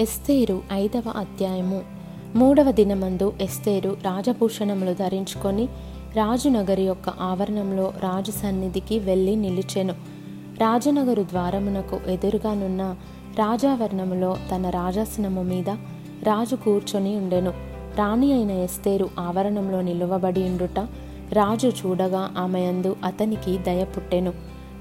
ఎస్తేరు ఐదవ అధ్యాయము. మూడవ దినమందు ఎస్తేరు రాజభూషణములు ధరించుకొని రాజునగరి యొక్క ఆవరణంలో రాజు సన్నిధికి వెళ్ళి నిలిచెను. రాజనగరు ద్వారమునకు ఎదురుగానున్న రాజావరణములో తన రాజాసనము మీద రాజు కూర్చొని ఉండెను. రాణి అయిన ఎస్తేరు ఆవరణంలో నిలువబడి ఉండుట రాజు చూడగా ఆమె యందు అతనికి దయ పుట్టెను.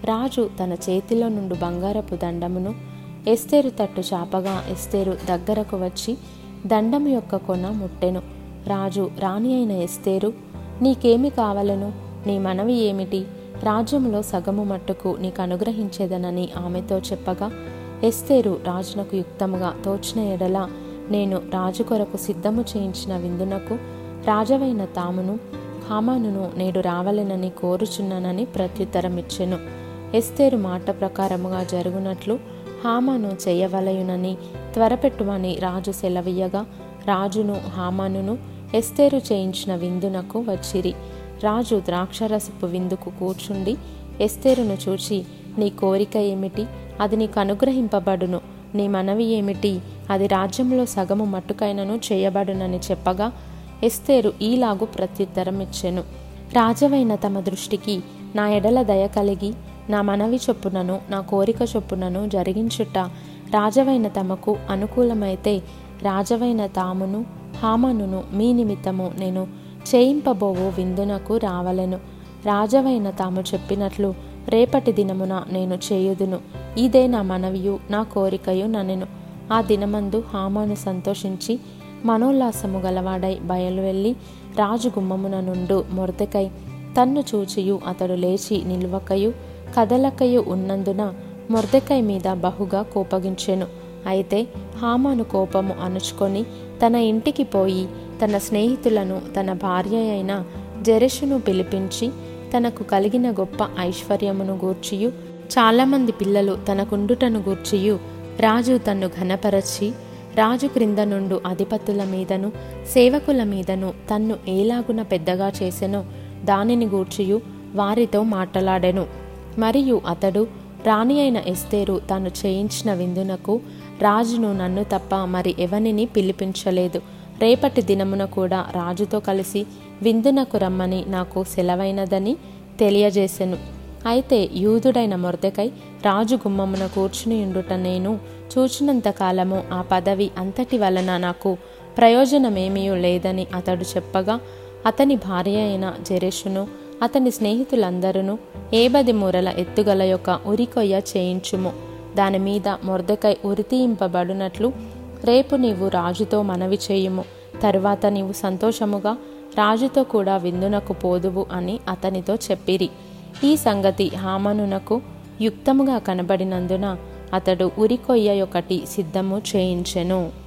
రాజు తన చేతిలో నుండి బంగారపు దండమును ఎస్తేరు తట్టు చాపగా ఎస్తేరు దగ్గరకు వచ్చి దండము యొక్క కొన ముట్టెను. రాజు రాణి అయిన ఎస్తేరు నీకేమి కావలను? నీ మనవి ఏమిటి? రాజ్యములో సగము మట్టుకు నీకు అనుగ్రహించేదనని ఆమెతో చెప్పగా ఎస్తేరు రాజునకు యుక్తముగా తోచిన ఎడల నేను రాజు కొరకు సిద్ధము చేయించిన విందునకు రాజవైన తామును హామానును నేడు రావలెనని కోరుచున్నానని ప్రత్యుత్తరమిచ్చెను. ఎస్తేరు మాట ప్రకారముగా జరుగునట్లు హామాను చేయవలయునని త్వరపెట్టుమని రాజు సెలవీయగా రాజును హామానును ఎస్తేరు చేయించిన విందునకు వచ్చిరి. రాజు ద్రాక్షరసపు విందుకు కూర్చుండి ఎస్తేరును చూచి నీ కోరిక ఏమిటి? అది నీకు అనుగ్రహింపబడును. నీ మనవి ఏమిటి? అది రాజ్యంలో సగము మట్టుకైనను చేయబడునని చెప్పగా ఎస్తేరు ఈలాగు ప్రత్యుత్తరం ఇచ్చెను రాజవైన తమ దృష్టికి నా ఎడల దయ కలిగి నా మనవి చొప్పునను నా కోరిక చొప్పునను జరిగించుట రాజవైన తమకు అనుకూలమైతే రాజవైన తామును హామనును మీ నిమిత్తము నేను చేయింపబోవు విందునకు రావలెను. రాజవైన తాము చెప్పినట్లు రేపటి దినమున నేను చేయుదును. ఇదే నా మనవియు నా కోరికయు ననెను. ఆ దినమందు హామాను సంతోషించి మనోల్లాసము గలవాడై బయలు వెళ్ళి రాజు గుమ్మమున నుండు మొరతకై తన్ను చూచియు అతడు లేచి నిల్వకయు. కదలకయు ఉన్నందున మొర్దెకై మీద బహుగా కోపగించెను. అయితే హామాను కోపము అణుచుకొని తన ఇంటికి పోయి తన స్నేహితులను తన భార్య అయిన జెరెషును పిలిపించి తనకు కలిగిన గొప్ప ఐశ్వర్యమును గూర్చియు చాలామంది పిల్లలు తనకుండుటను గూర్చియు రాజు తన్ను ఘనపరచి రాజు క్రింద నుండు అధిపతుల మీదను సేవకుల మీదను తన్ను ఏలాగున పెద్దగా చేసెనో దానిని గూర్చియు వారితో మాట్లాడెను. మరియు అతడు రాణి అయిన ఎస్తేరు తాను చేయించిన విందునకు రాజును నన్ను తప్ప మరి ఎవనిని పిలిపించలేదు. రేపటి దినమున కూడా రాజుతో కలిసి విందునకు రమ్మని నాకు సెలవైనదని తెలియజేసెను. అయితే యూదుడైన మొరదకై రాజు గుమ్మమున కూర్చుని ఉండుట నేను చూచినంత కాలము ఆ పదవి అంతటి వలన నాకు ప్రయోజనమేమీ లేదని అతడు చెప్పగా అతని భార్య అయిన జెరెషును అతని స్నేహితులందరూ ఏబది మూరల ఎత్తుగల యొక్క ఉరికొయ్య చేయించుము. దానిమీద మొరదకై ఉరితీయింపబడినట్లు రేపు నీవు రాజుతో మనవి చేయుము. తరువాత నీవు సంతోషముగా రాజుతో కూడా విందునకు పోదువు అని అతనితో చెప్పిరి. ఈ సంగతి హామనునకు యుక్తముగా కనబడినందున అతడు ఉరికొయ్య ఒకటి సిద్ధము చేయించెను.